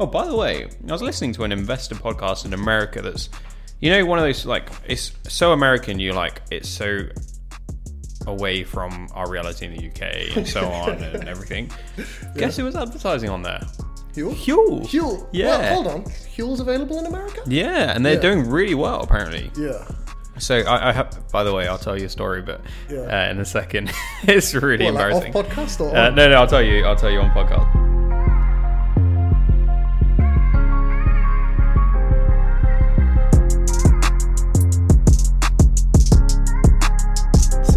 Oh, by the way, I was listening to an investor podcast in America that's, you know, one of those like it's so American. You like it's so away from our reality in the UK and so on and everything. Guess who was advertising on there? Huel? Huel. Huel. Yeah. Well, hold on. Huel's available in America? Yeah, and they're Yeah. doing really well apparently. Yeah. So I, I have. By the way, I'll tell you a story, but Yeah. uh, in a second, it's really What, like off embarrassing. podcast or uh, no, no, I'll tell you. I'll tell you on podcast.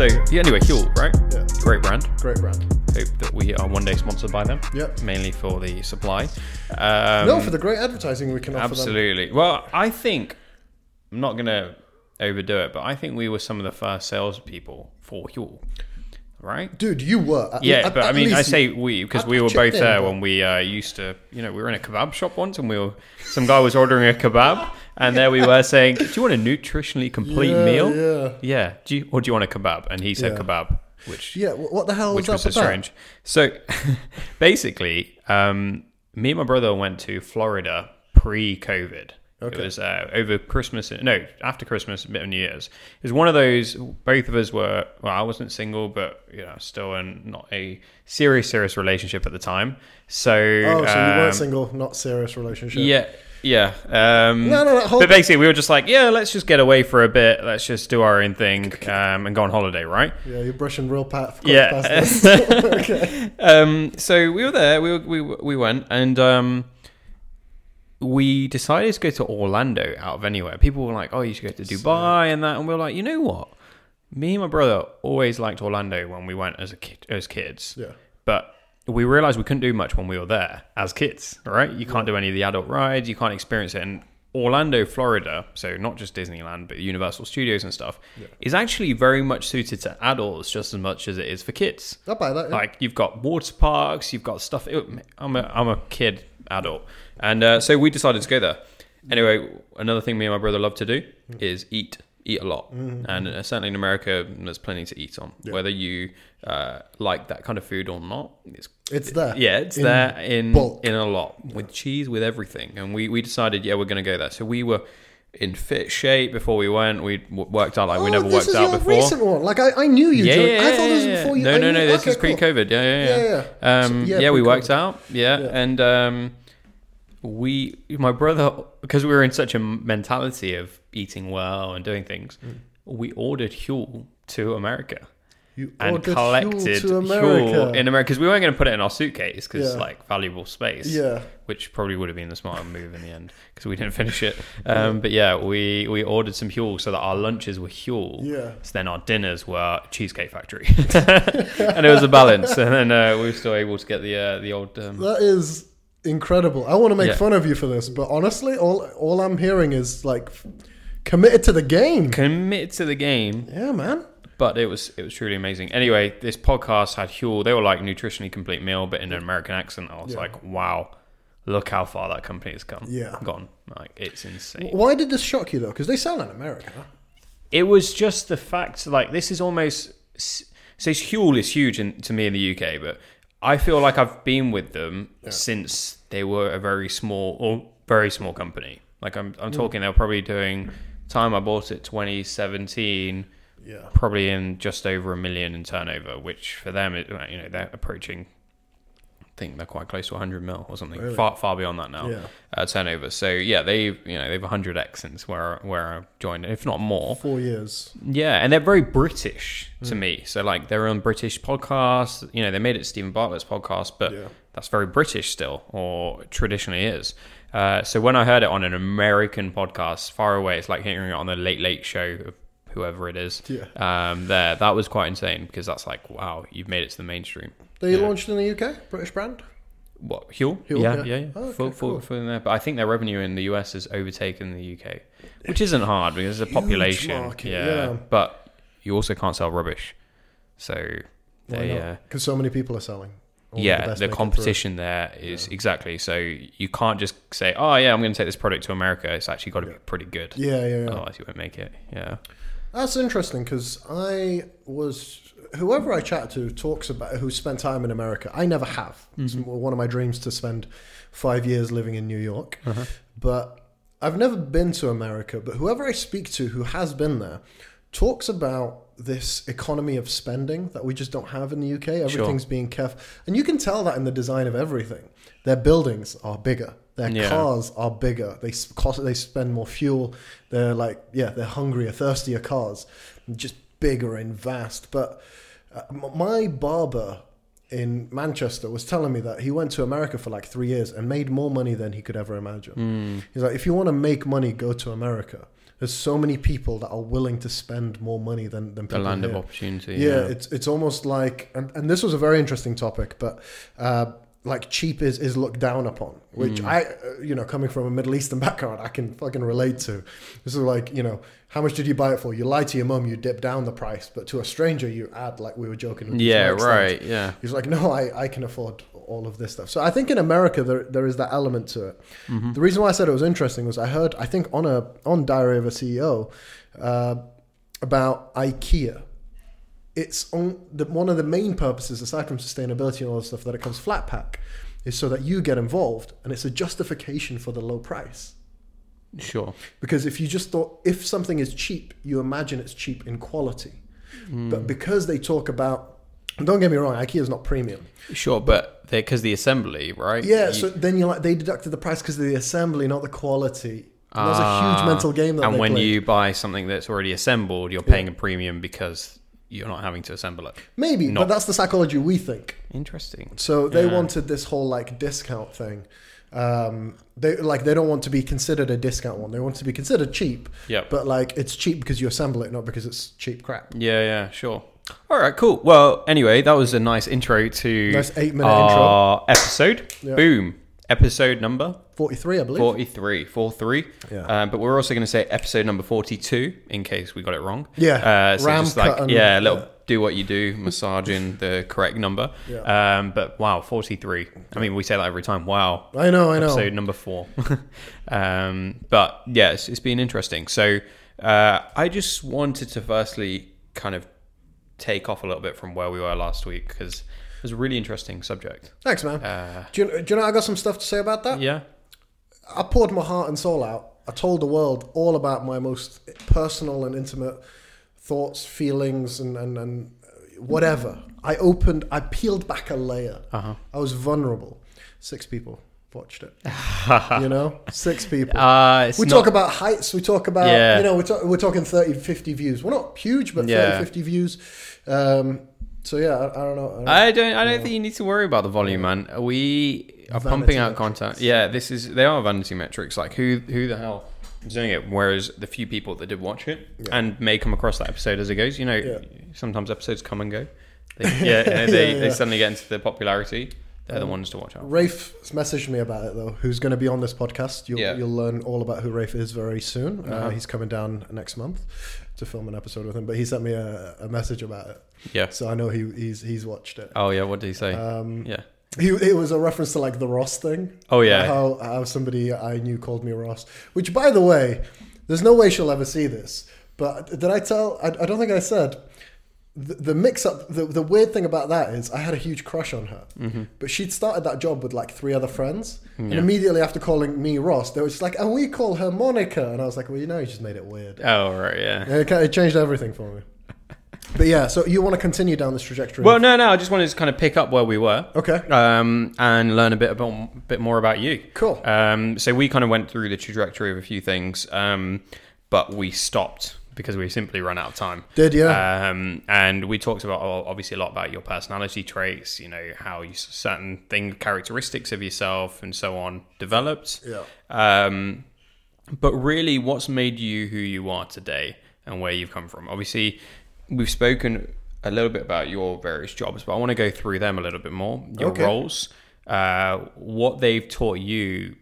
So yeah, anyway, Huel, right? Yeah. Great brand. Great brand. Hope that we are one day sponsored by them. Yep. Mainly for the supply. Um, no, for the great advertising we can offer them. Absolutely. Well, I think I'm not going to overdo it, but I think we were some of the first salespeople for Huel, right? Dude, you were. At- Yeah, at- but I mean, I say we because we were both in, there when we uh, used to, you know, we were in a kebab shop once, and we were some guy was ordering a kebab, and there we were saying, "Do you want a nutritionally complete Yeah, meal?" Yeah. Yeah. Do you, or do you want a kebab? And he said Yeah. kebab, which Yeah. What the hell which was so strange. So basically, um, me and my brother went to Florida pre-COVID. Okay. It was uh, over Christmas. No, after Christmas, a bit of New Year's. It was one of those. Both of us were. Well, I wasn't single, but you know, still in not a serious, serious relationship at the time. So, Oh, so you um, weren't single, not serious relationship. yeah, yeah. Um, No, no, no, hold but basically, we were just like, yeah, let's just get away for a bit. Let's just do our own thing um, and go on holiday, right? Yeah, you're brushing real pat. Yeah. Past okay. um, so we were there. We were, we we went and um, we decided to go to Orlando out of anywhere. People were like, "Oh, you should go to Dubai and that," and we were like, "You know what? Me and my brother always liked Orlando when we went as a kid, as kids, Yeah. but." We realized we couldn't do much when we were there as kids, right? You can't do any of the adult rides, you can't experience it. And Orlando, Florida, so not just Disneyland, but Universal Studios and stuff, is actually very much suited to adults just as much as it is for kids. That. Yeah. Like you've got water parks, you've got stuff. I'm a I'm a kid adult, and uh, so we decided to go there. Anyway, another thing me and my brother love to do is eat, eat a lot, and uh, certainly in America, there's plenty to eat on. Whether you uh, like that kind of food or not, it's it's there. yeah, it's In there in bulk. in a lot with cheese, with everything. And we, we decided, yeah, we're going to go there. So we were in fit shape before we went. We worked out like we Oh, never this worked out before. recent one. Like I, I knew you. Yeah, Joe. yeah, I thought this was yeah, before you. No, I no, no. This okay, is pre-COVID. Yeah, yeah, yeah. Yeah, yeah. Um, So, yeah, yeah, we worked out. Yeah, Yeah. and um, we, my brother, because we were in such a mentality of eating well and doing things, Mm. we ordered Huel to America You and collected Huel to America. Huel in America because we weren't going to put it in our suitcase because Yeah. it's like valuable space. Yeah. Which probably would have been the smarter move in the end because we didn't finish it. Um, but yeah, we we ordered some Huel so that our lunches were Huel. Yeah. So then our dinners were Cheesecake Factory, and it was a balance. And then uh, we were still able to get the uh, the old. Um, That is incredible. I want to make Yeah. fun of you for this, but honestly, all all I'm hearing is like committed to the game. committed to the game, Yeah, man. but it was it was truly amazing. Anyway, this podcast had Huel. They were like nutritionally complete meal, but in an American accent. I was Yeah. like, wow, look how far that company has come. Yeah. gone. Like it's insane. Why did this shock you though? Because they sell in America. It was just the fact, like this is almost so Huel is huge in, to me in the UK, but I feel like I've been with them since they were a very small or very small company. Like I'm, I'm talking, they were probably doing time I bought it 2017, Yeah. probably in just over a million in turnover, which for them, it, you know, they're approaching. Think they're quite close to 100 mil or something, Really? far far beyond that now Yeah. uh, turnover. So yeah, they've you know they've 100x since where where I joined, if not more. Four years. Yeah, and they're very British to me. So like they're on British podcasts. You know, they made it Steven Bartlett's podcast, but Yeah. that's very British still, or traditionally is. Uh, so when I heard it on an American podcast, far away, it's like hearing it on the Late Late Show of whoever it is. Yeah. Um, there, that was quite insane because that's like, wow, you've made it to the mainstream. They Yeah. launched in the UK, British brand. What Huel? Huel, yeah, yeah. yeah, yeah. Oh, okay, full, full, cool. full in there. But I think their revenue in the US has overtaken the UK, which isn't hard because there's a population. market, yeah. yeah. but you also can't sell rubbish. So Why they, not? uh, Because so many people are selling. Only yeah, best the, make it through. competition there is exactly. So you can't just say, "Oh yeah, I'm going to take this product to America." It's actually got to be pretty good. Yeah, yeah, yeah. Otherwise, you won't make it. Yeah. That's interesting because I was whoever I chat to talks about who spent time in America. I never have. It's mm-hmm. one of my dreams to spend five years living in New York, uh-huh. but I've never been to America. But whoever I speak to who has been there talks about this economy of spending that we just don't have in the UK. Everything's being careful, and you can tell that in the design of everything. Their buildings are bigger. Their Yeah. cars are bigger. They cost. They spend more fuel. They're like yeah, they're hungrier, thirstier cars, just bigger and vast. But uh, my barber in Manchester was telling me that he went to America for like three years and made more money than he could ever imagine. Hmm. He's like, if you want to make money, go to America. There's so many people that are willing to spend more money than than The people land of here. opportunity. Yeah, it's it's almost like, and, and this was a very interesting topic, but uh, like cheap is is looked down upon, which I, uh, you know, coming from a Middle Eastern background, I can fucking relate to. This is like, you know, how much did you buy it for? You lie to your mum, you dip down the price, but to a stranger, you add like we were joking. yeah, right. Yeah. He's like, no, I, I can afford all of this stuff. So I think in America there there is that element to it. Mm-hmm. The reason why I said it was interesting was I heard I think on a on Diary of a CEO uh, about IKEA. It's on the one of the main purposes aside from sustainability and all the stuff that it comes flat pack is so that you get involved and it's a justification for the low price. Sure. Because if you just thought if something is cheap, you imagine it's cheap in quality. But because they talk about don't get me wrong, IKEA is not premium. Sure, but because the assembly, right? Yeah, You- so then you're like they deducted the price because of the assembly, not the quality. And there's a Ah, huge mental game that and when played. you buy something that's already assembled, you're paying a premium because you're not having to assemble it. maybe, not- but that's the psychology we think. Interesting. So they Yeah. wanted this whole like discount thing. Um, they like they don't want to be considered a discount one. They want to be considered cheap, Yeah. but like it's cheap because you assemble it, not because it's cheap crap. Yeah, yeah, sure. All right, cool. Well, anyway, that was a nice intro to Nice eight-minute our episode. Yeah. Boom. Episode number Forty three, I believe. 43. 43. Yeah. Um, but we're also going to say episode number 42 in case we got it wrong. Yeah, Uh, so ram just like, and- yeah, a little yeah. do what you do, massaging the correct number. Yeah. Um, but wow, 43. I mean, we say that every time. Wow. I know, I know. episode number four. um, but yeah, it's, it's been interesting. So uh, I just wanted to firstly kind of take off a little bit from where we were last week because it was a really interesting subject. Thanks, man. Uh, do, you, do you know I got some stuff to say about that? yeah. I poured my heart and soul out. I told the world all about my most personal and intimate thoughts, feelings, and, and, and whatever. I opened, I peeled back a layer. Uh-huh. I was vulnerable. Six people watched it. you know, six people. Uh, we not- talk about heights. We talk about, Yeah. you know, we're, talk, we're talking 30, 50 views. We're not huge, but 30, Yeah. 50 views. Um, so yeah, I, I don't know. I don't I don't. I don't think you need to worry about the volume, man. We are Vanity pumping out metrics. content. Yeah, this is. They are vanity metrics. Like who? Who the hell is doing it? Whereas the few people that did watch it and may come across that episode as it goes. You know, Yeah. sometimes episodes come and go. They, yeah, know, they, Yeah, they suddenly get into the popularity. They're the ones to watch out. Rafe messaged me about it though. Who's going to be on this podcast? You'll, Yeah. you'll learn all about who Rafe is very soon. Uh, Uh-huh. he's coming down next month to film an episode with him. But he sent me a, a message about it, Yeah. so I know he, he's he's watched it. Oh yeah. What did he say? Um, yeah. he, it was a reference to like the Ross thing. Oh yeah. How how somebody I knew called me Ross. Which by the way, there's no way she'll ever see this. But did I tell? I, I don't think I said. The, the mix up, the, the weird thing about that is I had a huge crush on her, but she'd started that job with like three other friends. And immediately after calling me Ross, they were just like, and we call her Monica. And I was like, well, you know, you just made it weird. Oh right. Yeah. And it, kind of changed everything for me. But yeah, so you want to continue down this trajectory? Well, no, no. I just wanted to kind of pick up where we were. okay, um, and learn a bit about bit more about you. Cool. Um, so we kind of went through the trajectory of a few things, um, but we stopped because we simply ran out of time. did yeah? Um, and we talked about obviously a lot about your personality traits, you know, how you certain thing characteristics of yourself and so on developed. yeah. Um, but really, what's made you who you are today and where you've come from? Obviously, we've spoken a little bit about your various jobs, but I want to go through them a little bit more. Your Okay. roles, uh, what they've taught you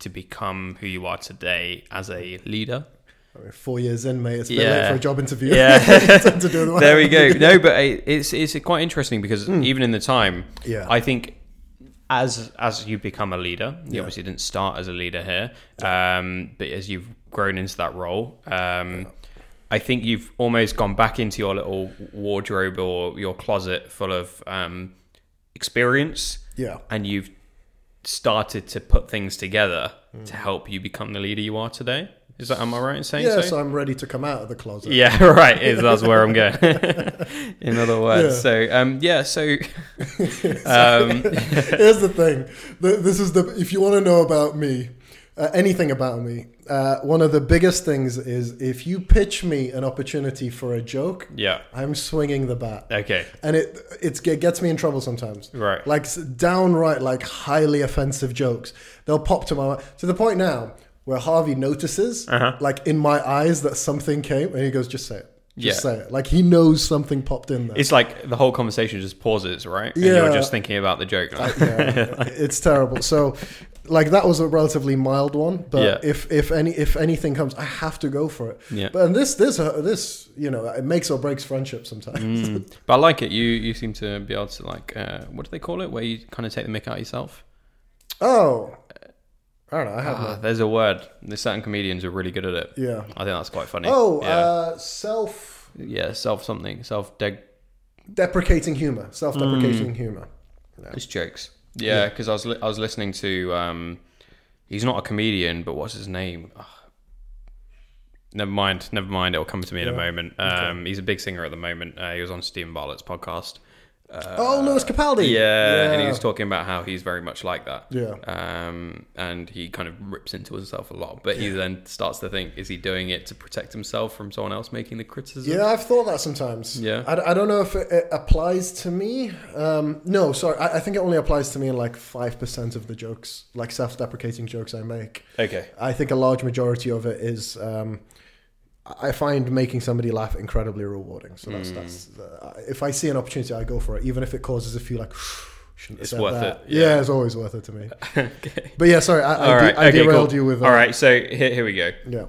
to become who you are today as a leader. Four years in, mate. It's a bit late for a job interview. Yeah. to do the there we go. No, but it's it's quite interesting because Hmm. even in the time, Yeah. I think as as you become a leader, you Yeah. obviously didn't start as a leader here, um, but as you've grown into that role, um, I think you've almost gone back into your little wardrobe or your closet full of um, experience, Yeah. and you've started to put things together to help you become the leader you are today. Is that am I right in saying Yeah, so? so I'm ready to come out of the closet. Yeah, right. Is that's where I'm going. in other words, Yeah. so um, yeah, so um, Here's the thing. This is the if you want to know about me, uh, anything about me, uh, one of the biggest things is if you pitch me an opportunity for a joke, yeah, I'm swinging the bat, okay, and it it's, it gets me in trouble sometimes. right, Like downright, like highly offensive jokes. They'll pop to my mind to the point now where Harvey notices, Uh-huh. like in my eyes, that something came, and he goes, "Just say it." Just Yeah. say it. Like he knows something popped in there. It's like the whole conversation just pauses, right? And Yeah. you're just thinking about the joke. Uh, yeah, it's terrible. So, like that was a relatively mild one, but Yeah. if if any if anything comes, I have to go for it. Yeah. But and this this uh, this you know it makes or breaks friendship sometimes. Mm. But I like it. You you seem to be able to like uh, what do they call it? Where you kind of take the mick out yourself. Oh, I don't know. I have Ah, no. there's a word. There's certain comedians are really good at it. Yeah. I think that's quite funny. Oh, yeah, uh, self yeah, self something, self deg. deprecating humor, self deprecating Mm. humor. It's jokes. Yeah, because I was li- I was listening to um, he's not a comedian, but what's his name? Ugh. Never mind, never mind. It'll come to me in a moment. Um, He's a big singer at the moment. Uh, he was on Steven Bartlett's podcast. Uh, oh, Lewis Capaldi. yeah, and he was talking about how he's very much like that. Yeah. Um, and he kind of rips into himself a lot, but he then starts to think: Is he doing it to protect himself from someone else making the criticism? Yeah, I've thought that sometimes. Yeah. I, I don't know if it, it applies to me. Um, no, sorry. I, I think it only applies to me in like 5% of the jokes, like self deprecating jokes I make. Okay. I think a large majority of it is. Um, I find making somebody laugh incredibly rewarding. So that's that's. Uh, if I see an opportunity, I go for it, even if it causes a few like. Shouldn't have It's worth that. it, Yeah. yeah. it's always worth it to me. okay. But yeah, sorry, I, I, All de- I okay, derailed cool. you with. Uh, All right. So here, here we go. Yeah.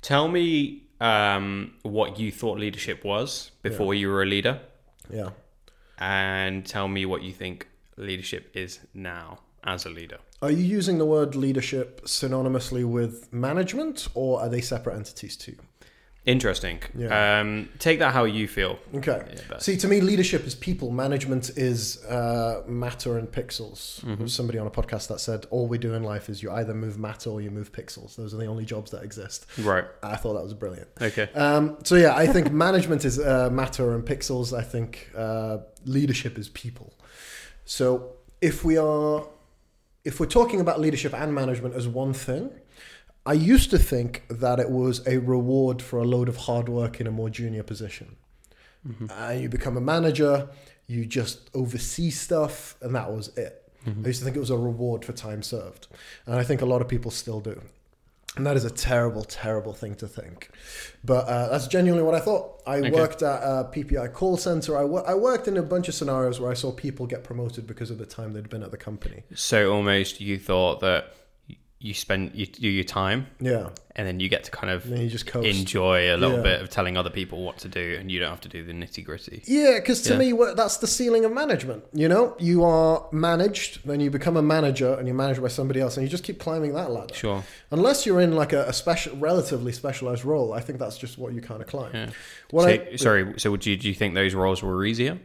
Tell me um, what you thought leadership was before you were a leader, Yeah. and tell me what you think leadership is now as a leader. Are you using the word leadership synonymously with management, or are they separate entities too? Interesting. Yeah. Um, take that how you feel. Okay. Yeah. See, to me, leadership is people. Management is uh, matter and pixels. Mm-hmm. Somebody on a podcast that said all we do in life is you either move matter or you move pixels. Those are the only jobs that exist. Right. I thought that was brilliant. Okay. Um, so yeah, I think management is uh, matter and pixels. I think uh, leadership is people. So if we are, if we're talking about leadership and management as one thing, I used to think that it was a reward for a load of hard work in a more junior position. Mm-hmm. And you become a manager, you just oversee stuff, and that was it. Mm-hmm. I used to think it was a reward for time served, and I think a lot of people still do. And that is a terrible, terrible thing to think. But uh, that's genuinely what I thought. I Okay. worked at a PPI call center. I wo- I worked in a bunch of scenarios where I saw people get promoted because of the time they'd been at the company. So almost you thought that you spend you do your time Yeah. and then you get to kind of you just coast. enjoy a little Yeah. bit of telling other people what to do and you don't have to do the nitty gritty. Yeah, because to Yeah. me, that's the ceiling of management. You know, you are managed, then you become a manager, and you're managed by somebody else, and you just keep climbing that ladder. Sure. Unless you're in like a, a special, relatively specialized role, I think that's just what you kind of climb. Yeah. So, I, sorry. So would you do you think those roles were easier?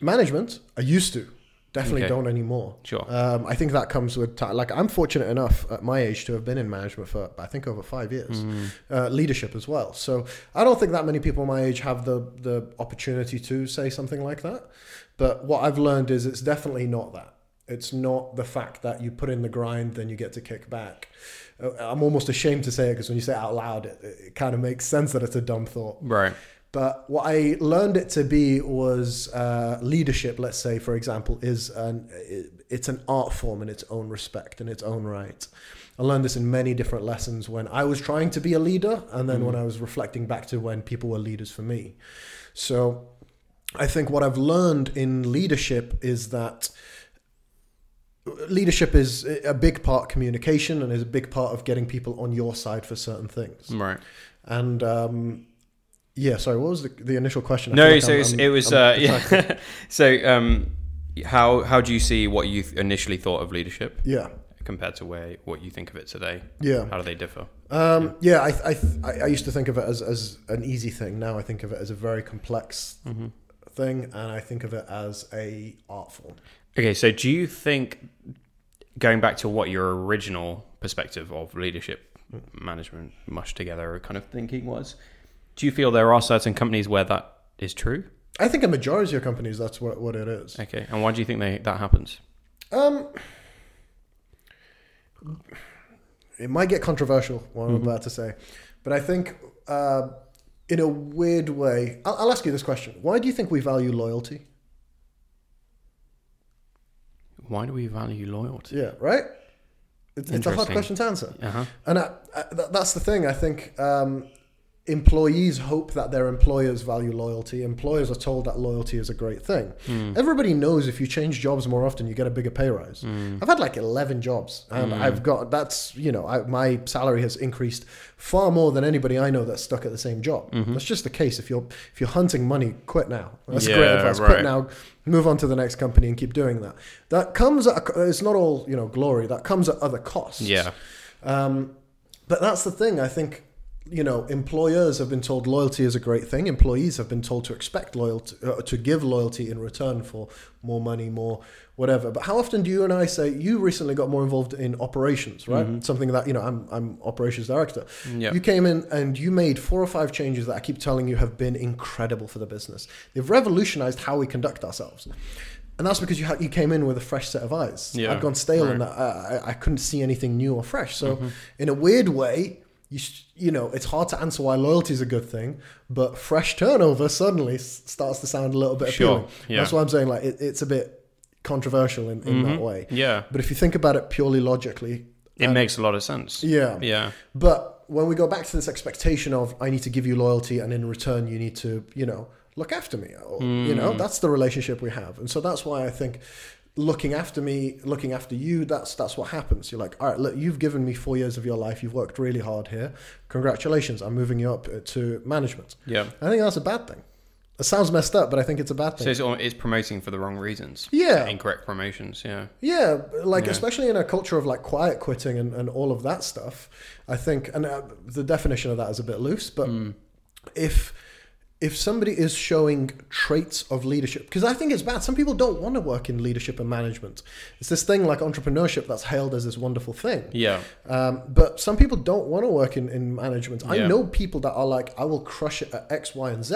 management, I used to, definitely Okay. don't anymore. Sure. Um, I think that comes with time. Like I'm fortunate enough at my age to have been in management for I think over five years, uh, leadership as well. So I don't think that many people my age have the the opportunity to say something like that. But what I've learned is it's definitely not that. It's not the fact that you put in the grind, then you get to kick back. Uh, I'm almost ashamed to say it because when you say it out loud, it, it kind of makes sense that it's a dumb thought. Right. But what I learned it to be was uh, leadership. Let's say, for example, is an it's an art form in its own respect, in its own right. I learned this in many different lessons when I was trying to be a leader, and then when I was reflecting back to when people were leaders for me. So, I think what I've learned in leadership is that leadership is a big part communication and is a big part of getting people on your side for certain things. Right. And um, yeah, sorry, what was the, the initial question? I No, so I'm- I'm- it was uh, yeah. so um, how how do you see what you th- initially thought of leadership? yeah. compared to where what you think of it today? Yeah. How do they differ? Um, yeah, I, I, I used to think of it as, as an easy thing. Now I think of it as a very complex Mm-hmm. thing, and I think of it as a art form. Okay, so do you think going back to what your original perspective of leadership management mushed together kind of thinking was, do you feel there are certain companies where that is true? I think a majority of companies that's what, what it is. Okay, and why do you think they, that happens? Um, it might get controversial what I'm about to say, but I think uh, in a weird way, I'll, I'll ask you this question: Why do you think we value loyalty? Why do we value loyalty? Yeah, right. It's, it's a hard question to answer. Uh huh. And I, I, th- that's the thing. I think um, employees hope that their employers value loyalty. Employers are told that loyalty is a great thing. Hmm. Everybody knows if you change jobs more often, you get a bigger pay rise. Hmm. I've had like 11 jobs, and hmm. I've got that's, you know, I, my salary has increased far more than anybody I know that's stuck at the same job. Mm-hmm. That's just the case. If you're if you're hunting money, quit now. That's great advice. right. Quit now, move on to the next company, and keep doing that. That comes at a, it's not all you know glory. That comes at other costs. Yeah. Um, but that's the thing. I think you know employers have been told loyalty is a great thing. Employees have been told to expect loyalty, uh, to give loyalty in return for more money, more whatever. But how often do you and I say you recently got more involved in operations, right? Something that you know I'm I'm operations director. Yeah. You came in and you made four or five changes that I keep telling you have been incredible for the business. They've revolutionized how we conduct ourselves. And that's because you had, you came in with a fresh set of eyes. Yeah, I'd gone stale right. and I, I, I couldn't see anything new or fresh. So, Mm-hmm. in a weird way, you you know it's hard to answer why loyalty is a good thing, but fresh turnover suddenly starts to sound a little bit Sure, appealing. yeah. That's why I'm saying like it, it's a bit controversial in, in that Mhm. way. Yeah. But if you think about it purely logically, It um, makes a lot of sense. yeah, Yeah. but when we go back to this expectation of I need to give you loyalty and in return you need to, you know, look after me, or, you know, that's the relationship we have. And so that's why I think looking after me, looking after you, that's that's what happens. You're like, all right, look, you've given me 4 years of your life. You've worked really hard here. Congratulations. I'm moving you up uh, to management. Yeah. I think that's a bad thing. It sounds messed up, but I think it's a bad thing. So it's, it's promoting for the wrong reasons. Yeah. Incorrect promotions. Yeah. Yeah, like Yeah. especially in a culture of like quiet quitting and, and all of that stuff, I think, and uh, the definition of that is a bit loose, but if if somebody is showing traits of leadership, because I think it's bad. Some people don't want to work in leadership and management. It's this thing like entrepreneurship that's hailed as this wonderful thing. Yeah. Um, but some people don't want to work in, in management. I Yeah. know people that are like, I will crush it at X, Y, and Z.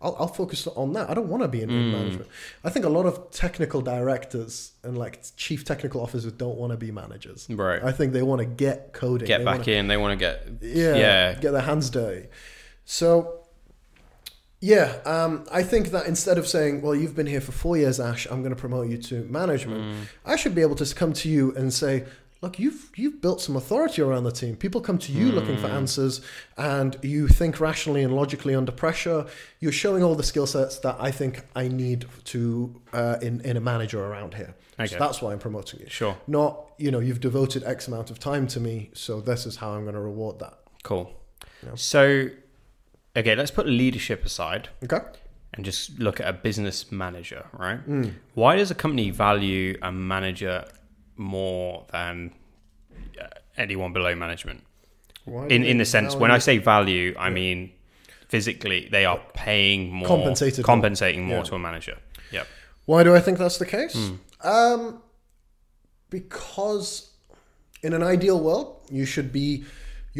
I'll, I'll focus on that. I don't want to be in, Mm. management. I think a lot of technical directors and like chief technical officers don't want to be managers. Right. I think they want to get coding. Get They back wanna- in. They want to get. yeah, Yeah. get their hands dirty. So, yeah, um, I think that instead of saying, "Well, you've been here for four years, Ash, I'm going to promote you to management," Mm. I should be able to come to you and say, "Look, you've you've built some authority around the team. People come to you looking Mm. for answers, and you think rationally and logically under pressure. You're showing all the skill sets that I think I need to uh, in in a manager around here. Okay. So that's why I'm promoting you." Sure. Not, you know, you've devoted X amount of time to me, so this is how I'm going to reward that. Cool. So, okay, let's put leadership aside Okay. and just look at a business manager, right? Mm. Why does a company value a manager more than uh, anyone below management? Why In in the sense, value- when I say value, I mean physically they are paying more, Compensated compensating more Yeah. to a manager. Yep. Why do I think that's the case? Hmm. Um, because in an ideal world, you should be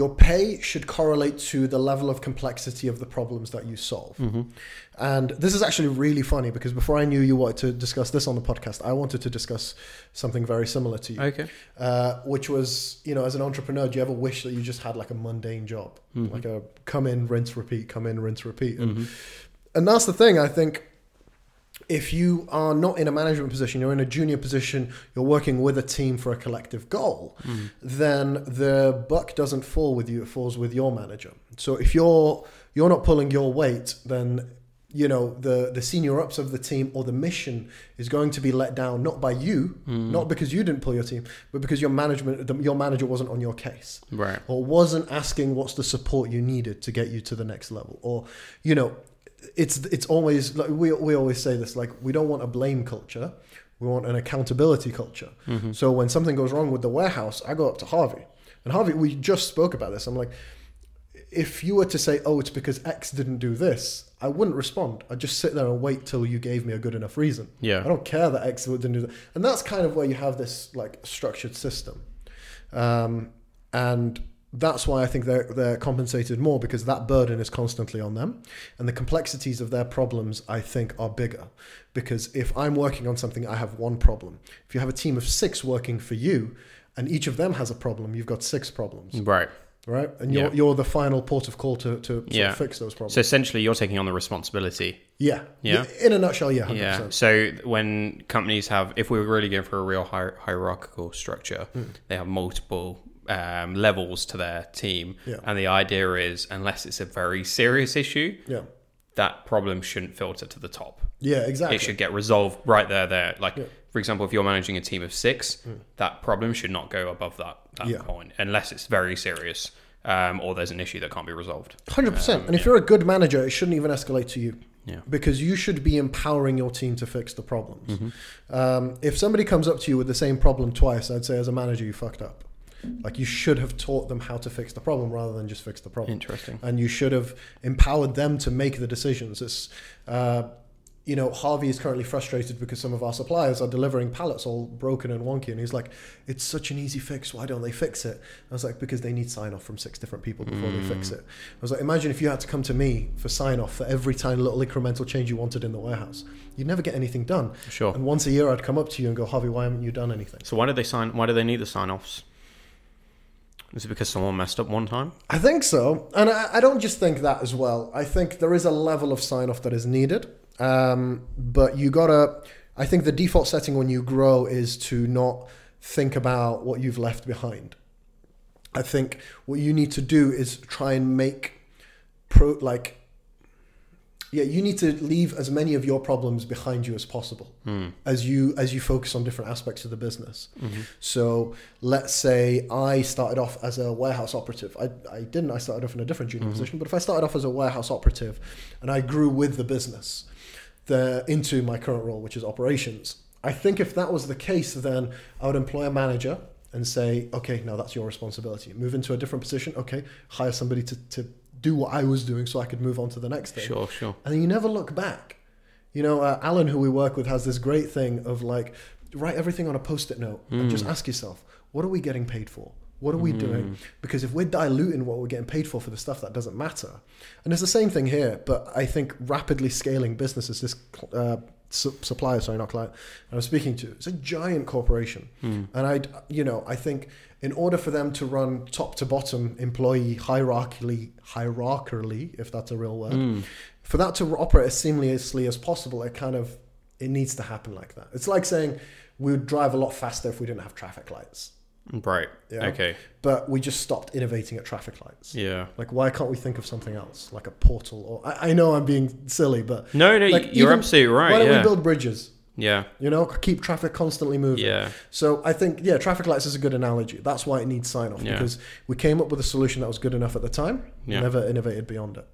your pay should correlate to the level of complexity of the problems that you solve. Mm-hmm. And this is actually really funny because before I knew you wanted to discuss this on the podcast, I wanted to discuss something very similar to you, Okay. uh, which was, you know, as an entrepreneur, do you ever wish that you just had like a mundane job, Mm-hmm. like a come in, rinse, repeat, come in, rinse, repeat, and and that's the thing. I think if you are not in a management position, you're in a junior position, you're working with a team for a collective goal, then the buck doesn't fall with you; it falls with your manager. So if you're you're not pulling your weight, then you know the the senior ups of the team or the mission is going to be let down not by you, hmm. not because you didn't pull your team, but because your management, the, your manager wasn't on your case Right. or wasn't asking what's the support you needed to get you to the next level or you know it's it's always like we, we always say this like we don't want a blame culture We want an accountability culture. Mm-hmm. So when something goes wrong with the warehouse, I go up to Harvey. And Harvey, we just spoke about this. I'm like, if you were to say, oh, it's because X didn't do this, I wouldn't respond. I'd just sit there and wait till you gave me a good enough reason. Yeah. I don't care that X didn't do that. And that's kind of where you have this like structured system. Um, and that's why I think they're, they're compensated more because that burden is constantly on them. And the complexities of their problems, I think, are bigger. Because if I'm working on something, I have one problem. If you have a team of six working for you and each of them has a problem, you've got six problems, Right. right? And you're, Yeah. you're the final port of call to, to Yeah. fix those problems. So essentially, you're taking on the responsibility. yeah. Yeah. In a nutshell, yeah, 100%. Yeah. So when companies have, if we were really going for a real hier- hierarchical structure, Hmm. they have multiple um, levels to their team, Yeah. and the idea is, unless it's a very serious issue, Yeah. that problem shouldn't filter to the top. Yeah, exactly. It should get resolved right there. There, like Yeah. for example, if you're managing a team of six, that problem should not go above that that point, unless it's very serious um, or there's an issue that can't be resolved. Hundred percent. And if you're a good manager, it shouldn't even escalate to you. Yeah. Because you should be empowering your team to fix the problems. Mm-hmm. Um, if somebody comes up to you with the same problem twice, I'd say as a manager, you fucked up. Like you should have taught them how to fix the problem rather than just fix the problem. Interesting. And you should have empowered them to make the decisions. It's, uh, you know, Harvey is currently frustrated because some of our suppliers are delivering pallets all broken and wonky, and he's like, "It's such an easy fix. Why don't they fix it?" I was like, "Because they need sign off from six different people before they fix it." I was like, "Imagine if you had to come to me for sign off for every tiny little incremental change you wanted in the warehouse. You'd never get anything done." Sure. And once a year, I'd come up to you and go, "Harvey, why haven't you done anything?" So why did they sign? Why do they need the sign-offs? Is it because someone messed up one time? I think so, and I, I don't just think that as well. I think there is a level of sign off that is needed, um, but you gotta. I think the default setting when you grow is to not think about what you've left behind. I think what you need to do is try and make pro like. Yeah, you need to leave as many of your problems behind you as possible hmm. as you as you focus on different aspects of the business. Mm-hmm. So let's say I started off as a warehouse operative. I, I didn't. I started off in a different junior mm-hmm. position. But if I started off as a warehouse operative and I grew with the business the, into my current role, which is operations, I think if that was the case, then I would employ a manager and say, okay, now that's your responsibility. Move into a different position. Okay, hire somebody to, to do what I was doing so I could move on to the next thing Sure, sure. and you never look back. You know, uh, Alan, who we work with, has this great thing of like write everything on a post-it note and just ask yourself, what are we getting paid for? What are we doing? Because if we're diluting what we're getting paid for for the stuff that doesn't matter, and it's the same thing here. But I think rapidly scaling businesses, this uh, su- supplier, sorry, not client, I was speaking to, it's a giant corporation, hmm. and I, you know, I think in order for them to run top to bottom employee hierarchically, hierarchically, if that's a real word, hmm. for that to operate as seamlessly as possible, it kind of it needs to happen like that. It's like saying we would drive a lot faster if we didn't have traffic lights, Right. Yeah. Okay. but we just stopped innovating at traffic lights. Yeah. Like, why can't we think of something else, like a portal? Or I, I know I'm being silly, but No, no, Like, you're even- absolutely right. why don't yeah. we build bridges? yeah. You know, keep traffic constantly moving. Yeah. So I think yeah, traffic lights is a good analogy. That's why it needs sign off Yeah. because we came up with a solution that was good enough at the time. Yeah. Never innovated beyond it.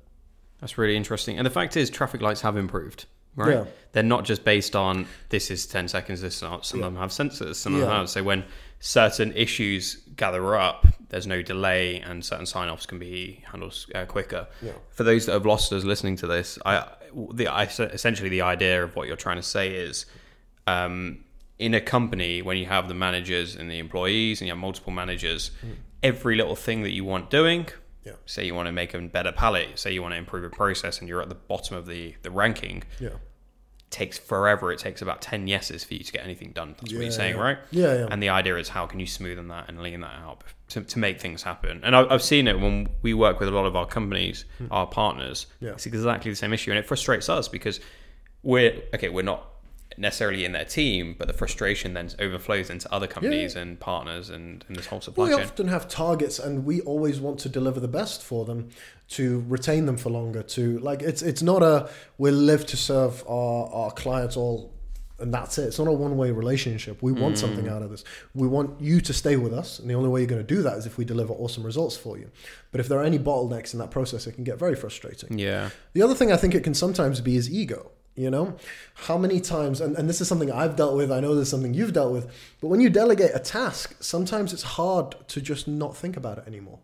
That's really interesting. And the fact is, traffic lights have improved, right? Yeah. They're not just based on this is 10 seconds, this is not. Some Yeah. of them have sensors, some of them have. So when certain issues gather up, there's no delay and certain sign offs can be handled uh, quicker. Yeah. For those that have lost us listening to this, I, the, I, essentially the idea of what you're trying to say is um, in a company, when you have the managers and the employees and you have multiple managers, every little thing that you want doing, Yeah. say you want to make a better pallet, say you want to improve a process and you're at the bottom of the, the ranking, Yeah. Takes forever. It takes about 10 yeses for you to get anything done. That's what you're saying, yeah. right? Yeah, yeah. And the idea is how can you smoothen that and lean that out to, to make things happen. And I, I've seen it when we work with a lot of our companies, our partners. Hmm. Yeah. It's exactly the same issue. And it frustrates us because we're, okay, we're not necessarily in their team, but the frustration then overflows into other companies and partners and, and this whole supply We chain. We often have targets, and we always want to deliver the best for them, to retain them for longer. To like, it's it's not a we live to serve our our clients all, and that's it. It's not a one way relationship. We want something Mm. out of this. We want you to stay with us, and the only way you're going to do that is if we deliver awesome results for you. But if there are any bottlenecks in that process, it can get very frustrating. Yeah. The other thing I think it can sometimes be is ego. You know, how many times, and, and this is something I've dealt with, I know there's something you've dealt with, but when you delegate a task, sometimes it's hard to just not think about it anymore.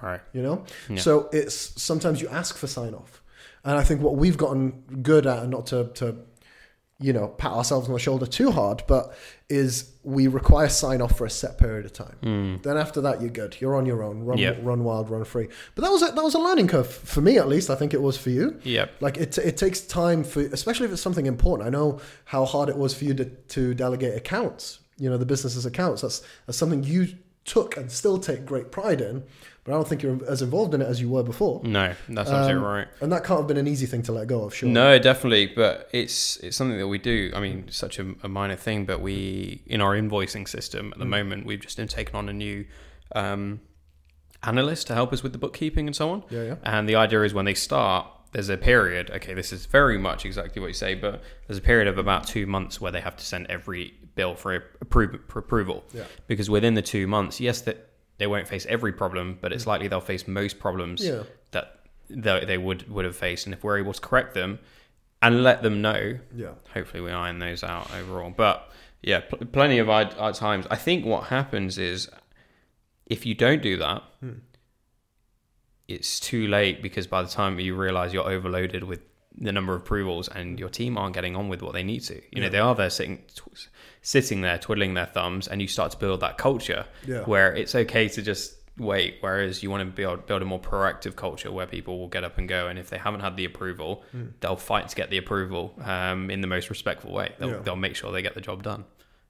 Right. You know? Yeah. So it's sometimes you ask for sign off. And I think what we've gotten good at, and not to, to you know, pat ourselves on the shoulder too hard, but is we require sign off for a set period of time. Hmm. Then after that, you're good. You're on your own. Run. Yeah. run wild, run free. But that was a, that was a learning curve for me, at least. I think it was for you. Yeah. Like it, it takes time for, especially if it's something important. I know how hard it was for you to, to delegate accounts. You know, the business's accounts. That's that's something you took and still take great pride in. But I don't think you're as involved in it as you were before. No, that's absolutely right. And that can't have been an easy thing to let go of, sure. No, definitely, but it's it's something that we do. I mean, such a, a minor thing, but we in our invoicing system Mm. at the moment, we've just taken on a new um, analyst to help us with the bookkeeping and so on. Yeah, yeah. And the idea is when they start, there's a period. Okay, this is very much exactly what you say, but there's a period of about two months where they have to send every bill for, appro- for approval. Yeah. Because within the two months, yes, that they won't face every problem, but it's likely they'll face most problems. Yeah. that they would would have faced. And if we're able to correct them and let them know, Yeah. hopefully we iron those out overall. But yeah, pl- plenty of our, our times. I think what happens is if you don't do that, Hmm. it's too late because by the time you realize you're overloaded with the number of approvals and your team aren't getting on with what they need to. You know, they are there sitting sitting there twiddling their thumbs and you start to build that culture Yeah. where it's okay to just wait whereas you want to build build a more proactive culture where people will get up and go and if they haven't had the approval Hmm. they'll fight to get the approval um, in the most respectful way they'll, Yeah. they'll make sure they get the job done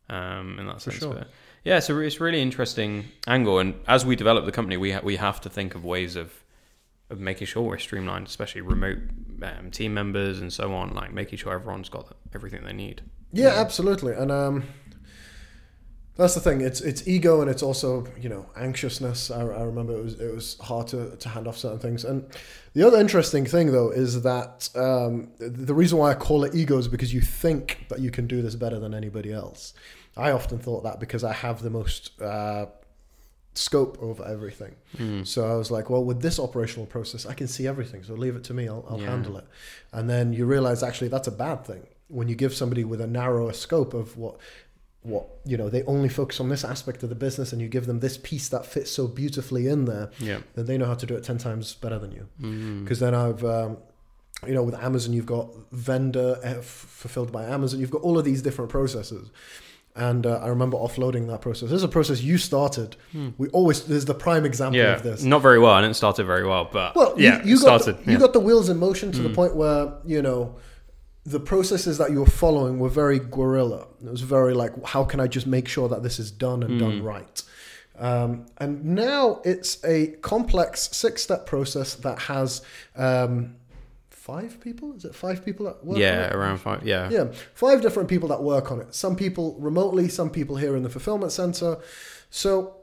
um, in that sense sure. but yeah so it's a really interesting angle and as we develop the company we, ha- we have to think of ways of of making sure we're streamlined especially remote um, team members and so on like making sure everyone's got everything they need Yeah, absolutely. And um, that's the thing. It's it's ego and it's also you know anxiousness. I, I remember it was it was hard to, to hand off certain things. And the other interesting thing though is that um, the reason why I call it ego is because you think that you can do this better than anybody else. I often thought that because I have the most uh, scope over everything. So I was like, well, with this operational process, I can see everything. So leave it to me. I'll, I'll Yeah. handle it. And then you realize actually that's a bad thing when you give somebody with a narrower scope of what what you know they only focus on this aspect of the business and you give them this piece that fits so beautifully in there yeah. then they know how to do it 10 times better than you. Mm. because then i've um, you know with amazon you've got vendor f- fulfilled by amazon. You've got all of these different processes. And uh, i remember offloading that process. This is a process you started. We always there's the prime example yeah. of this. Not very well. I didn't start it very well but well, yeah you, you started the, yeah. Mm. you got the wheels in motion to the point where you know the processes that you were following were very guerrilla. It was very like, how can I just make sure that this is done and done Mm. right? Um, and now it's a complex six-step process that has um, five people. Is it five people that work? on yeah around five yeah Yeah, five different people that work on it. Some people remotely, some people here in the fulfillment center. So,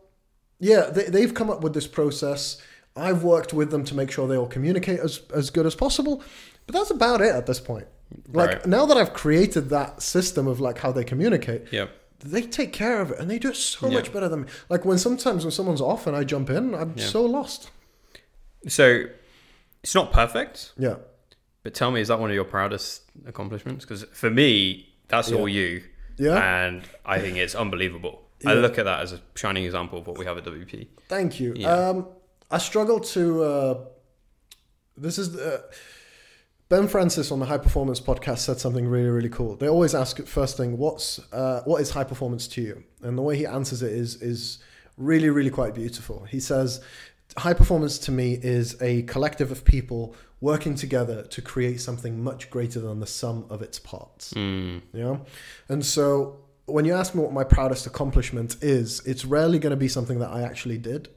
yeah, they, they've come up with this process. I've worked with them to make sure they all communicate as, as good as possible. But that's about it at this point. Like Right. now that I've created that system of like how they communicate, yeah they take care of it and they do it so Yeah. much better than me. Like when sometimes when someone's off and I jump in, I'm Yeah. so lost. so it's not perfect Yeah. But tell me, is that one of your proudest accomplishments? Because for me, that's all you. Yeah. And I think it's unbelievable. I look at that as a shining example of what we have at WP. Thank you. Yeah. Um, I struggle to. Uh, this is uh, Ben Francis on the High Performance podcast said something really really cool. They always ask first thing, "What's uh, what is high performance to you?" And the way he answers it is is really really quite beautiful. He says, "High performance to me is a collective of people working together to create something much greater than the sum of its parts." Mm. you know and so when you ask me what my proudest accomplishment is it's rarely going to be something that i actually did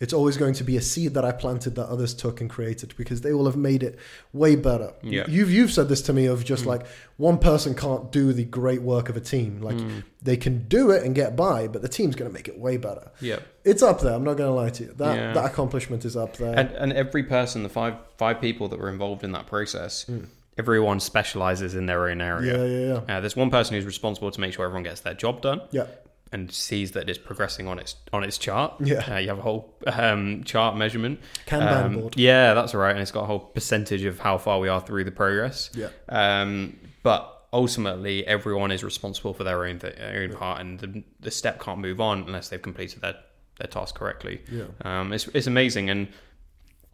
it's always going to be a seed that i planted that others took and created because they will have made it way better Yeah. you've you've said this to me of just mm. like one person can't do the great work of a team like mm. they can do it and get by but the team's going to make it way better Yeah. it's up there i'm not going to lie to you that Yeah. that accomplishment is up there And, and every person, the five five people that were involved in that process, mm. everyone specializes in their own area. yeah yeah yeah Uh, there's one person who's responsible to make sure everyone gets their job done. yeah and sees that it's progressing on its on its chart. Yeah. uh, you have a whole um, chart measurement. Kanban Um, board. Yeah, that's right, and it's got a whole percentage of how far we are through the progress. Yeah. Um, but ultimately, everyone is responsible for their own th- their own part, and the, the step can't move on unless they've completed their their task correctly. Yeah. Um, it's it's amazing, and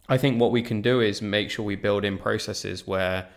I think what we can do is make sure we build in processes where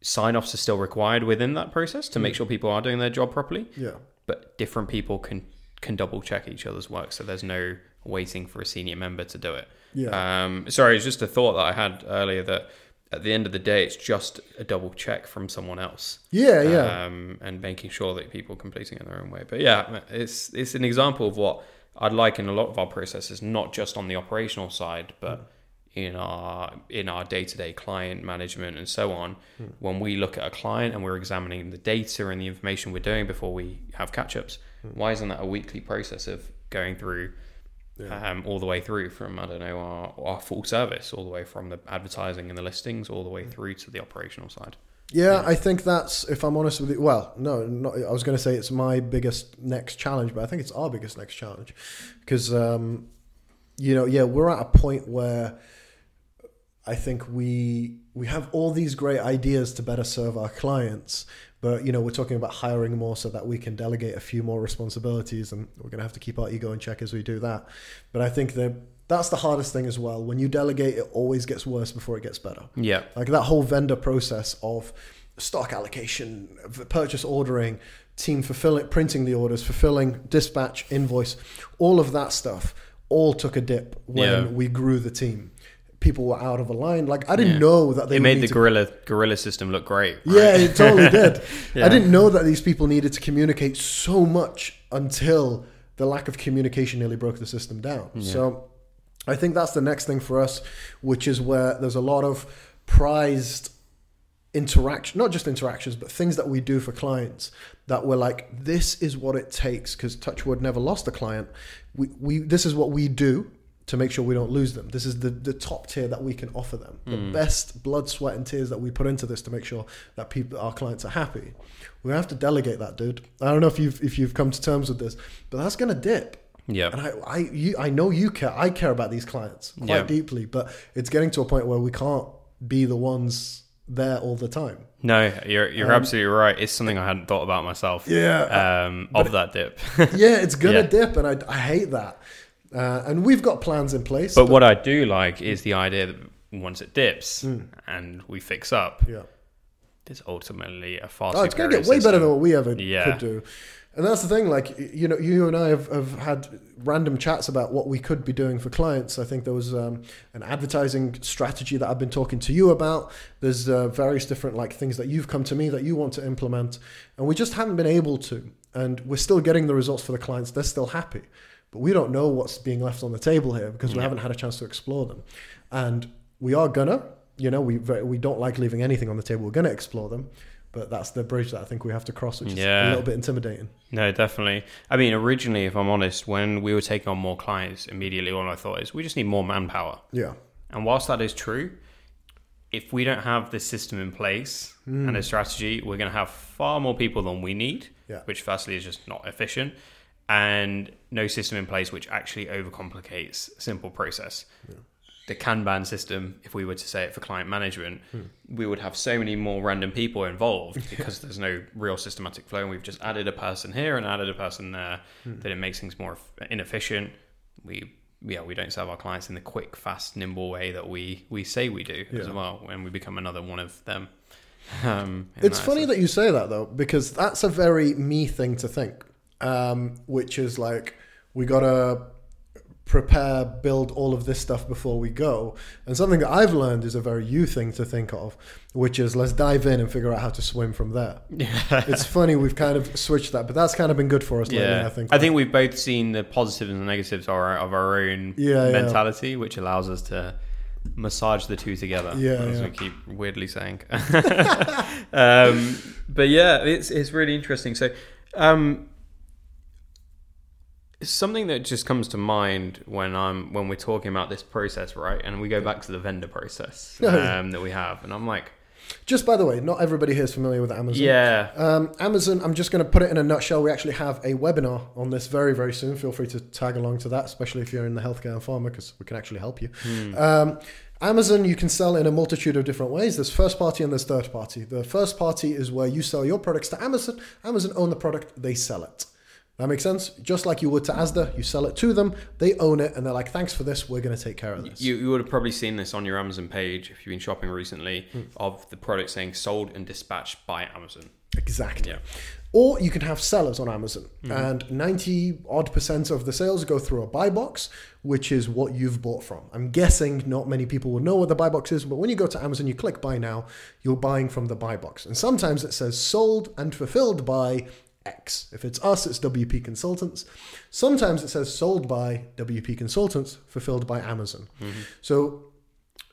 sign offs are still required within that process to make sure people are doing their job properly, Yeah. But different people can can double check each other's work, so there's no waiting for a senior member to do it. Yeah. Um, sorry, it's just a thought that I had earlier that at the end of the day, it's just a double check from someone else. Yeah. Yeah. Um, and making sure that people are completing it in their own way. But yeah, it's it's an example of what I'd like in a lot of our processes, not just on the operational side, but in our in our day to day client management and so on. When we look at a client and we're examining the data and the information we're doing before we have catch ups, why isn't that a weekly process of going through um, all the way through from I don't know our, our full service, all the way from the advertising and the listings, all the way through to the operational side. Yeah, I think that's, if I'm honest with you, well, no, not, I was going to say it's my biggest next challenge, but I think it's our biggest next challenge. Because, um, you know, yeah, we're at a point where I think we we have all these great ideas to better serve our clients, but, you know, we're talking about hiring more so that we can delegate a few more responsibilities, and we're going to have to keep our ego in check as we do that. But I think that that's the hardest thing as well. When you delegate, it always gets worse before it gets better. Yeah. Like that whole vendor process of stock allocation, purchase ordering, team fulfilling, printing the orders, fulfilling dispatch, invoice, all of that stuff all took a dip when Yeah. we grew the team. People were out of a line. Like I didn't Yeah. know that they made the to- guerrilla guerrilla system look great. right? yeah, it totally did. Yeah. I didn't know that these people needed to communicate so much until the lack of communication nearly broke the system down. So I think that's the next thing for us, which is where there's a lot of prized interaction, not just interactions, but things that we do for clients that we're like, this is what it takes because Touchwood never lost a client. We, we this is what we do to make sure we don't lose them. This is the, the top tier that we can offer them. The best blood, sweat, and tears that we put into this to make sure that people our clients are happy. We have to delegate that, dude. I don't know if you've if you've come to terms with this, but that's gonna dip. Yeah. And I, I, you, I know you care. I care about these clients quite Yeah. deeply, but it's getting to a point where we can't be the ones there all the time. No, you're you're absolutely right. It's something I hadn't thought about myself. Um, Yeah. Um, of that dip. Yeah, it's gonna Yeah. dip, and I, I hate that. Uh, and we've got plans in place. but what I do like is the idea that once it dips Hmm. and we fix up, yeah, there's ultimately a far oh, it's gonna superior get way better than what we ever Yeah. could do. And that's the thing. Like you know, you and I have, have had random chats about what we could be doing for clients. I think there was um, an advertising strategy that I've been talking to you about. There's uh, various different like things that you've come to me that you want to implement, and we just haven't been able to. And we're still getting the results for the clients. They're still happy, but we don't know what's being left on the table here because we haven't had a chance to explore them. And we are gonna, you know, we very, we don't like leaving anything on the table. We're gonna explore them. But that's the bridge that I think we have to cross, which is a little bit intimidating. No, definitely. I mean, originally, if I'm honest, when we were taking on more clients, immediately all I thought is we just need more manpower. Yeah. And whilst that is true, if we don't have the system in place and a hmm. strategy, we're going to have far more people than we need, Yeah. which firstly is just not efficient, and no system in place which actually overcomplicates a simple process. The Kanban system, if we were to say it for client management, we would have so many more random people involved because there's no real systematic flow, and we've just added a person here and added a person there, that it makes things more inefficient. We yeah, we don't serve our clients in the quick, fast, nimble way that we we say we do as well, and we become another one of them. Um, It's funny that you say that though, because that's a very me thing to think, um, which is like we gotta prepare, build all of this stuff before we go. And something that I've learned is a very you thing to think of, which is let's dive in and figure out how to swim from there. Yeah. It's funny we've kind of switched that, but that's kind of been good for us lately. Yeah, I think. I think we've both seen the positives and the negatives of our, of our own Yeah, yeah. mentality, which allows us to massage the two together. Yeah, as yeah. we keep weirdly saying. um, but yeah, it's it's really interesting. So, um, something that just comes to mind when I'm when we're talking about this process, right? And we go back to the vendor process um, that we have, and I'm like, Just by the way, not everybody here is familiar with Amazon. Yeah. Um, Amazon, I'm just going to put it in a nutshell. We actually have a webinar on this very, very soon. Feel free to tag along to that, especially if you're in the healthcare and pharma, because we can actually help you. Um, Amazon, you can sell in a multitude of different ways. There's first party and there's third party. The first party is where you sell your products to Amazon. Amazon own the product, they sell it. That makes sense? Just like you would to Asda, you sell it to them, they own it, and they're like, thanks for this, we're going to take care of this. You, you would have probably seen this on your Amazon page if you've been shopping recently Hmm. of the product saying sold and dispatched by Amazon. Exactly. Yeah. Or you can have sellers on Amazon, Mm-hmm. and 90 odd percent of the sales go through a buy box, which is what you've bought from. I'm guessing not many people will know what the buy box is, but when you go to Amazon, you click buy now, you're buying from the buy box. And sometimes it says sold and fulfilled by X. If it's us, it's WP Consultants. Sometimes it says sold by WP Consultants, fulfilled by Amazon. Mm-hmm. So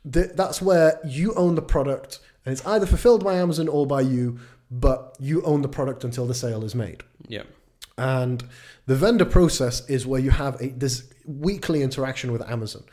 th- that's where you own the product and it's either fulfilled by Amazon or by you, but you own the product until the sale is made. Yeah. And the vendor process is where you have a this weekly interaction with Amazon.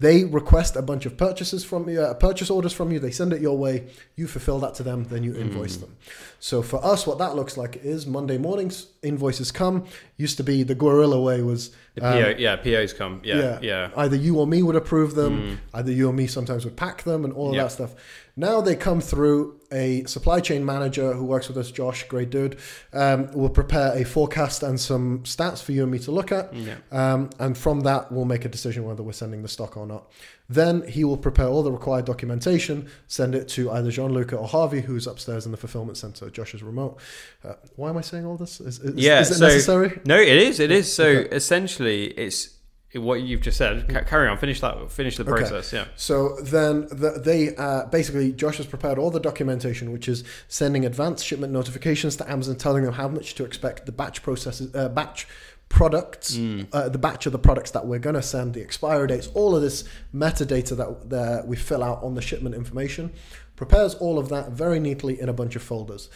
They request a bunch of purchases from you, uh, purchase orders from you. They send it your way. You fulfill that to them, then you invoice them. So for us, what that looks like is Monday mornings invoices come. Used to be the guerrilla way was The um, PO, yeah, POs come. Yeah. Yeah. Either you or me would approve them. Either you or me sometimes would pack them and all of Yeah. that stuff. Now they come through a supply chain manager who works with us, Josh, great dude, um, will prepare a forecast and some stats for you and me to look at. Yeah. Um, and from that, we'll make a decision whether we're sending the stock or not. Then he will prepare all the required documentation, send it to either Gianluca or Harvey, who's upstairs in the fulfillment center. Josh is remote. Uh, why am I saying all this? Is, is, Yeah, is it so- necessary? No, it is. It is. So Okay. essentially, it's what you've just said. Ca- Carry on. Finish that. Finish the Okay. process. Yeah. So then the, they uh, basically Josh has prepared all the documentation, which is sending advanced shipment notifications to Amazon, telling them how much to expect the batch processes, uh, batch products, uh, the batch of the products that we're going to send, the expiry dates, all of this metadata that, that we fill out on the shipment information. Prepares all of that very neatly in a bunch of folders.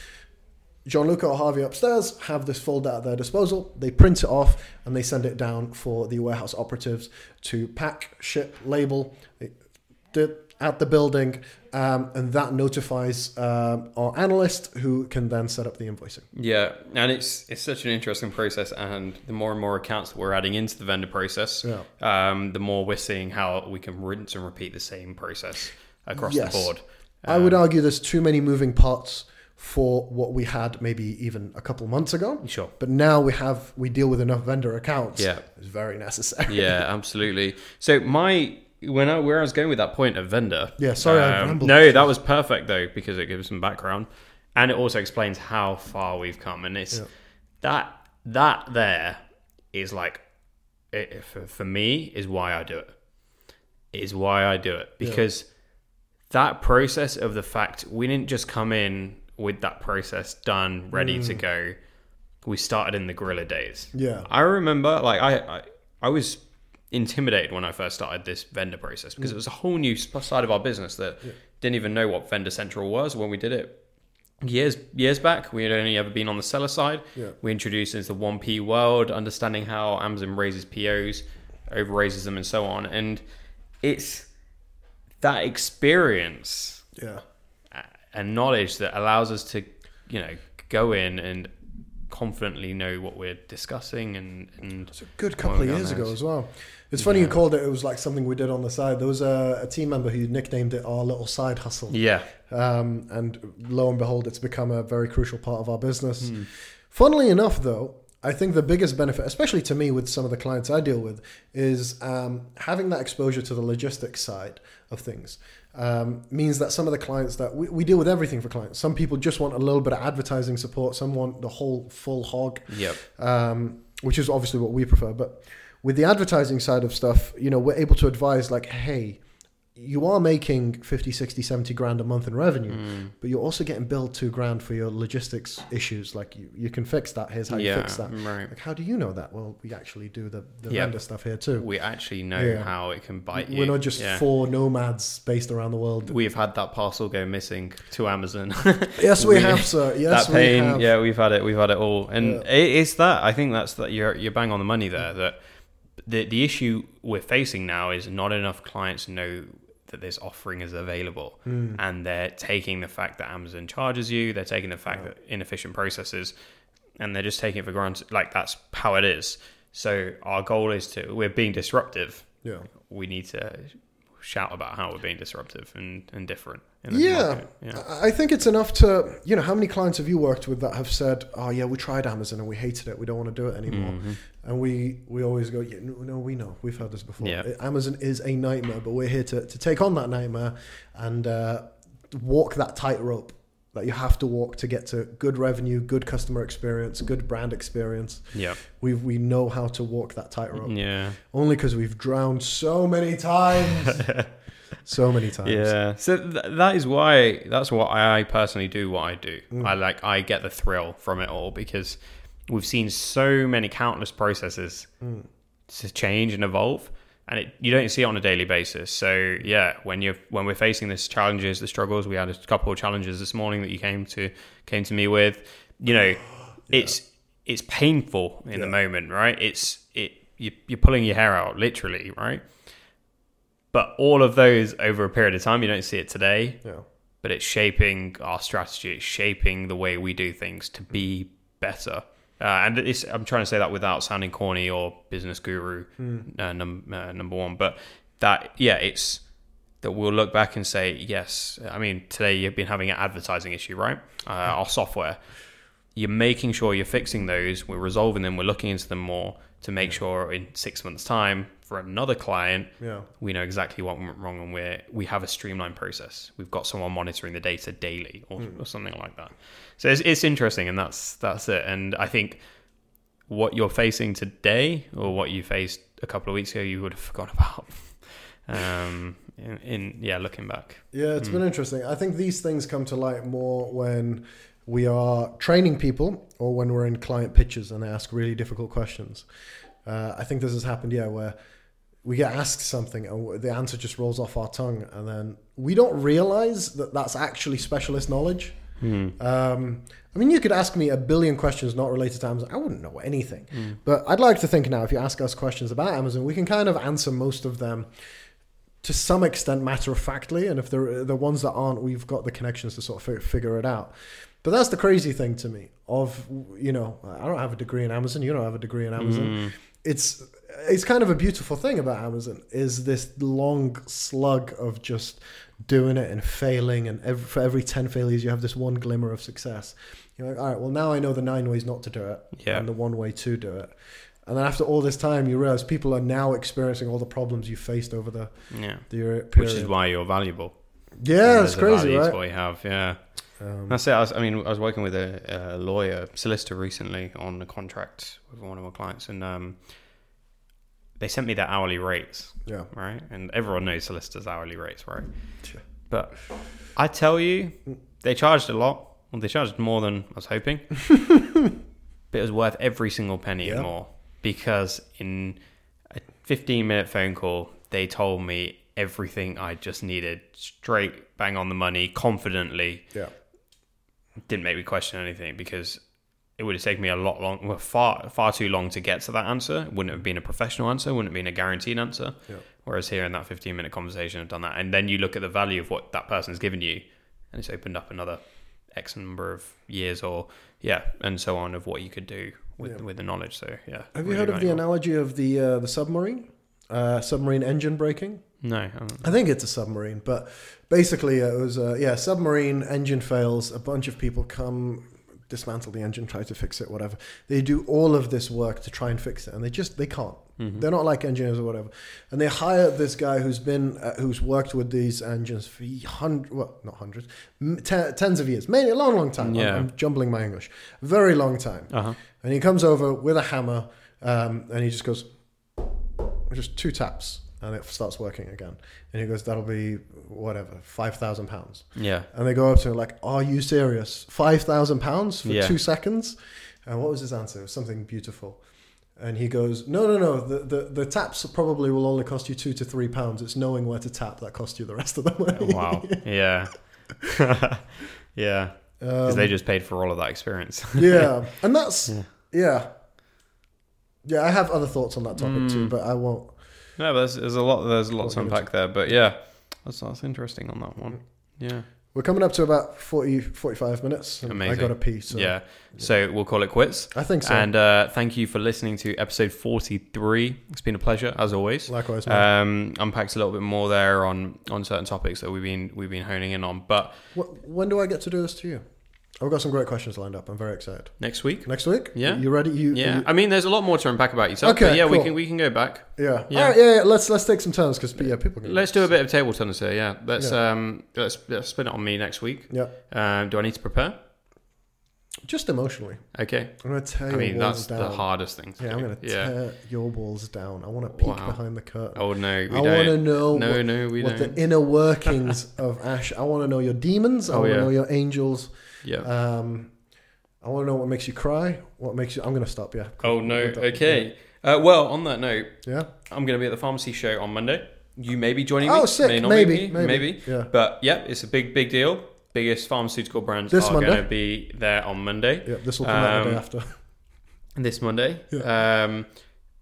Gianluca or Harvey upstairs have this folder at their disposal. They print it off and they send it down for the warehouse operatives to pack, ship, label it at the building, um, and that notifies um, our analyst who can then set up the invoicing. Yeah, and it's it's such an interesting process, and the more and more accounts that we're adding into the vendor process, Yeah. um, the more we're seeing how we can rinse and repeat the same process across Yes. the board. I would argue there's too many moving parts for what we had maybe even a couple months ago. Sure. But now we have we deal with enough vendor accounts. Yeah. It's very necessary. yeah, absolutely. So my when I where I was going with that point of vendor. Yeah, sorry, I um, rambled. No, that was perfect though because it gives some background, and it also explains how far we've come. And it's Yeah. that that there is like it, for for me is why I do it. Is why I do it because that process of the fact we didn't just come in with that process done, ready Mm. to go. We started in the guerrilla days. Yeah. I remember, like, I, I, I was intimidated when I first started this vendor process because it was a whole new side of our business that didn't even know what Vendor Central was when we did it years years back. We had only ever been on the seller side. Yeah. We introduced into the one P world, understanding how Amazon raises POs, over raises them, and so on. And it's that experience Yeah. And knowledge that allows us to, you know, go in and confidently know what we're discussing and and It's a good couple of years ago as well. It's funny you called it. It was like something we did on the side. There was a, a team member who nicknamed it our little side hustle. yeah, Um, and lo and behold, it's become a very crucial part of our business. Hmm. Funnily enough, though, I think the biggest benefit, especially to me with some of the clients I deal with, is um, having that exposure to the logistics side of things. Um, means that some of the clients that we, we deal with everything for clients. Some people just want a little bit of advertising support. Some want the whole full hog yep, um, which is obviously what we prefer. But with the advertising side of stuff, you know, we're able to advise like, hey, you are making 50, 60, 70 grand a month in revenue, Hmm. but you're also getting billed two grand for your logistics issues. Like you, you can fix that. Here's how you fix that. right. Like, how do you know that? Well, we actually do the, the Yeah. vendor stuff here too. We actually know Yeah. how it can bite you. We're not just Yeah. four nomads based around the world. We've had that parcel go missing to Amazon. Yes, we, We- have, sir. Yes, that pain, we have. yeah, we've had it. We've had it all, and Yeah. it, it's that. I think that's that. You're you're bang on the money there. That the the issue we're facing now is not enough clients know that this offering is available, hmm. and they're taking the fact that Amazon charges you, they're taking the fact that inefficient processes, and they're just taking it for granted. Like that's how it is. So our goal is to we're being disruptive. Yeah. We need to shout about how we're being disruptive and, and different. in the Yeah. yeah. I think it's enough to, you know, how many clients have you worked with that have said, "Oh yeah, we tried Amazon and we hated it. We don't want to do it anymore." And we we always go, yeah, "No, no, we know. We've heard this before. Yeah. Amazon is a nightmare, but we're here to to take on that nightmare and uh, walk that tightrope that you have to walk to get to good revenue, good customer experience, good brand experience. Yeah. We we know how to walk that tightrope Yeah. only because we've drowned so many times, so many times. Yeah. So th- that is why that's what I personally do what I do. Mm. I like I get the thrill from it all because we've seen so many countless processes Mm. to change and evolve and it, you don't see it on a daily basis. So yeah, when you're when we're facing these challenges, the struggles, we had a couple of challenges this morning that you came to came to me with. You know, it's it's painful in the moment, right? It's it you, you're pulling your hair out literally, right? But all of those over a period of time, you don't see it today, Yeah. but it's shaping our strategy. It's shaping the way we do things to be better. Uh, and it's, I'm trying to say that without sounding corny or business guru uh, num- uh, number one, but that yeah, it's that we'll look back and say yes. I mean, today you've been having an advertising issue, right? Uh, our software. You're making sure you're fixing those. We're resolving them. We're looking into them more to make sure in six months' time for another client Yeah. we know exactly what went wrong and we're we have a streamlined process. We've got someone monitoring the data daily or, or something like that. So it's, it's interesting and that's that's it. And i think what you're facing today or what you faced a couple of weeks ago you would have forgotten about. Um in, in yeah looking back. Yeah, it's been interesting. I think these things come to light more when we are training people or when we're in client pitches and they ask really difficult questions. Uh, I think this has happened, yeah, where we get asked something and the answer just rolls off our tongue and then we don't realize that that's actually specialist knowledge. Hmm. Um, I mean, you could ask me a billion questions not related to Amazon. I wouldn't know anything. Hmm. But I'd like to think now, if you ask us questions about Amazon, we can kind of answer most of them to some extent matter of factly. And if they're the ones that aren't, we've got the connections to sort of figure it out. But that's the crazy thing to me. Of you know, I don't have a degree in Amazon. You don't have a degree in Amazon. Hmm. It's it's kind of a beautiful thing about Amazon is this long slug of just doing it and failing, and every, for every ten failures, you have this one glimmer of success. You're like, all right, well now I know the nine ways not to do it, Yeah. and the one way to do it. And then after all this time, you realize people are now experiencing all the problems you faced over the yeah the year which is why you're valuable yeah, it's crazy, right? what you have yeah Um, That's it. I, was, I mean, I was working with a, a lawyer, solicitor recently on a contract with one of my clients, and um, they sent me their hourly rates, yeah, right? And everyone knows solicitors' hourly rates, right? Sure. But I tell you, they charged a lot. Well, they charged more than I was hoping, but it was worth every single penny Yeah. and more because in a 15 minute phone call, they told me everything I just needed, straight bang on the money, confidently yeah, didn't make me question anything because it would have taken me a lot long, well, far far too long to get to that answer. It wouldn't have been a professional answer. Wouldn't have been a guaranteed answer. Yeah. Whereas here in that fifteen minute conversation, I've done that, and then you look at the value of what that person's given you, and it's opened up another X number of years, or yeah, and so on of what you could do with Yeah. with the knowledge. So yeah. Have you really heard of the analogy of the uh, the submarine? Uh, submarine engine braking. No. I. I think it's a submarine, but basically it was uh, yeah, submarine engine fails. A bunch of people come, dismantle the engine, try to fix it, whatever. They do all of this work to try and fix it, and they just they can't. Mm-hmm. They're not like engineers or whatever. And they hire this guy who's been uh, who's worked with these engines for hundred, well, not hundreds, tens of years, maybe a long, long time. I'm- Yeah. I'm, jumbling my English. Very long time. Uh huh. And he comes over with a hammer, um, and he just goes, just two taps, and it starts working again. And he goes, "That'll be whatever, five thousand pounds." Yeah. And they go up to him like, "Are you serious? Five thousand pounds for Yeah. two seconds?" And what was his answer? It was something beautiful. And he goes, "No, no, no. The, the the taps probably will only cost you two to three pounds. It's knowing where to tap that costs you the rest of the money." Wow. Yeah. yeah. Because Um, they just paid for all of that experience. yeah, and that's Yeah. yeah. yeah, I have other thoughts on that topic too, Mm. but I won't. No, but there's, there's a lot. There's a lot to unpack there. But yeah, that's that's interesting on that one. Yeah. We're coming up to about 40, 45 minutes. and I got a pee. So yeah. So we'll call it quits. I think so. And uh, thank you for listening to episode 43. It's been a pleasure as always. Likewise, man. Um, unpacked a little bit more there on on certain topics that we've been we've been honing in on. But Wh- when do I get to do this to you? I've got some great questions lined up. I'm very excited. next week, Next week? Yeah. You ready? You, yeah. you- I mean, there's a lot more to unpack about yourself. Okay, yeah, we can we can go back. yeah. Yeah. Right. Yeah. yeah. Let's let's take some turns because yeah, people. Can, Let's do a bit of table tennis here. Yeah. Let's Yeah. um let's, let's spin it on me next week. Yeah. Um, do I need to prepare? Just emotionally, Okay. I'm gonna tear I mean, that's down. the hardest thing Yeah, do. I'm gonna yeah. tear your walls down. I want to peek Wow. behind the curtain. Oh no, we I want to know No, what, no, we what don't. the inner workings of Ash. I want to know your demons. I Oh, want to yeah. know your angels. Yeah. Um, I want to know what makes you cry. What makes you? I'm gonna stop. Yeah. oh no. Okay. Uh, well, on that note, Yeah. I'm going to be at the pharmacy show on Monday. You may be joining me. Oh, sick. May not Maybe, be, maybe. maybe. Yeah. But yeah, it's a big, big deal. Biggest pharmaceutical brands This are Monday? going to be there on Monday. Yeah. This will come out the day Um, after. This Monday. Yeah. Um,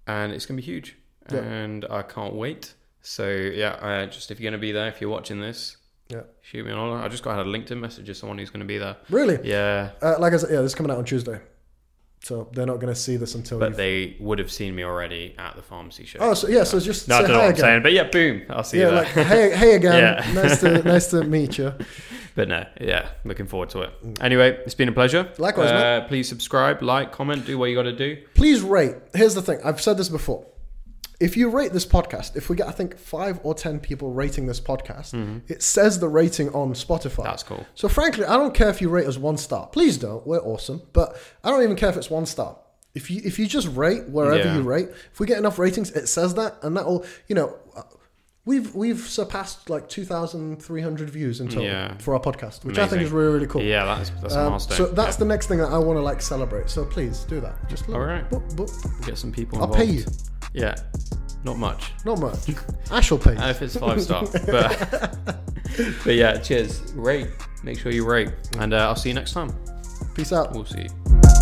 and it's going to be huge. Yeah. And I can't wait. So yeah, uh, just if you're going to be there, if you're watching this. Shoot me an order. I just got had a LinkedIn message of someone who's going to be there. Really? Yeah, Uh, like I said, yeah, this is coming out on Tuesday, so they're not going to see this until. but you've- they would have seen me already at the pharmacy show. oh, so yeah, so just no, I say don't know hi what I'm again. saying, but yeah, boom, I'll see yeah, you there. like hey, hey again. Yeah. nice to nice to meet you. But no, yeah, looking forward to it. Anyway, it's been a pleasure. Likewise, uh, Please subscribe, like, comment, do what you got to do. Please rate. Here's the thing. I've said this before. If you rate this podcast, if we get I think five or ten people rating this podcast, it says the rating on Spotify. Mm-hmm. That's cool. So frankly, I don't care if you rate us one star. Please don't. We're awesome. But I don't even care if it's one star. If you if you just rate wherever Yeah. you rate, if we get enough ratings, it says that, and that will you know. uh, We've we've surpassed like two thousand three hundred views in total Yeah. for our podcast, which I think is really really cool. Yeah, that's that's a Um, milestone. so that's the next thing that I want to like celebrate. So please do that. Just All right. boop, boop. Get some people. I'll pay you. Yeah, not much. Not much. Ash will pay if it's five star, but but yeah, cheers. Rate. Make sure you rate, and uh, I'll see you next time. Peace out. We'll see. you.